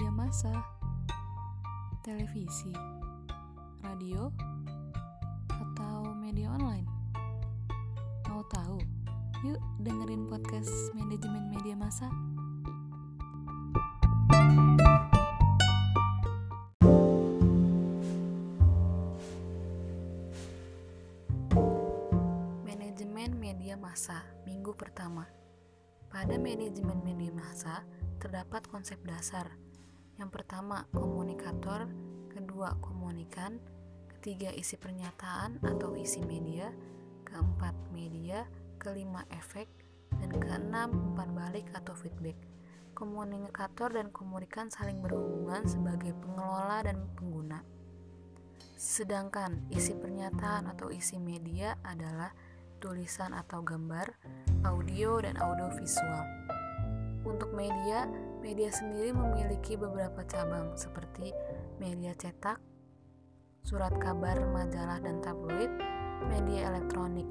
massa, televisi, radio, atau media online? Mau tahu? Yuk dengerin podcast manajemen media massa. Manajemen media massa minggu pertama. Pada manajemen media massa terdapat konsep dasar. Yang pertama, komunikator, kedua, komunikan, ketiga, isi pernyataan atau isi media, keempat, media, kelima, efek, dan keenam, umpan balik atau feedback. Komunikator dan komunikan saling berhubungan sebagai pengelola dan pengguna. Sedangkan isi pernyataan atau isi media adalah tulisan atau gambar, audio, dan audiovisual. Untuk media, media sendiri memiliki beberapa cabang seperti media cetak, surat kabar, majalah, dan tabloid, media elektronik,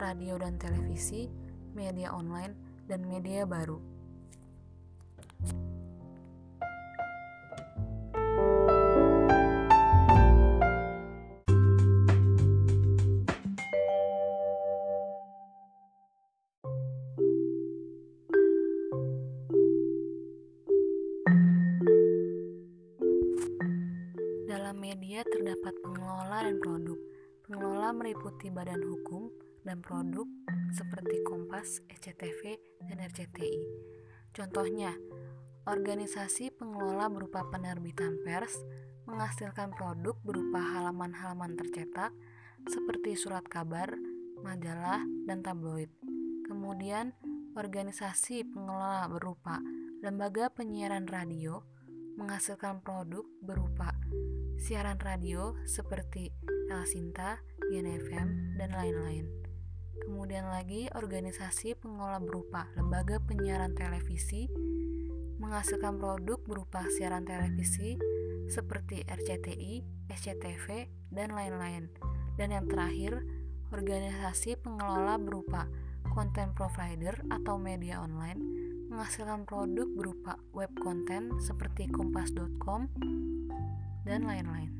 radio dan televisi, media online, dan media baru. Dalam media terdapat pengelola dan produk. Pengelola meliputi badan hukum dan produk seperti Kompas, SCTV, dan RCTI. Contohnya, organisasi pengelola berupa penerbitan pers menghasilkan produk berupa halaman-halaman tercetak seperti surat kabar, majalah, dan tabloid. Kemudian, organisasi pengelola berupa lembaga penyiaran radio menghasilkan produk berupa siaran radio seperti El Sinta, GNFM, dan lain-lain. Kemudian lagi organisasi pengelola berupa lembaga penyiaran televisi menghasilkan produk berupa siaran televisi seperti RCTI, SCTV, dan lain-lain. Dan yang terakhir, organisasi pengelola berupa konten provider atau media online menghasilkan produk berupa web konten seperti kompas.com dan lain-lain.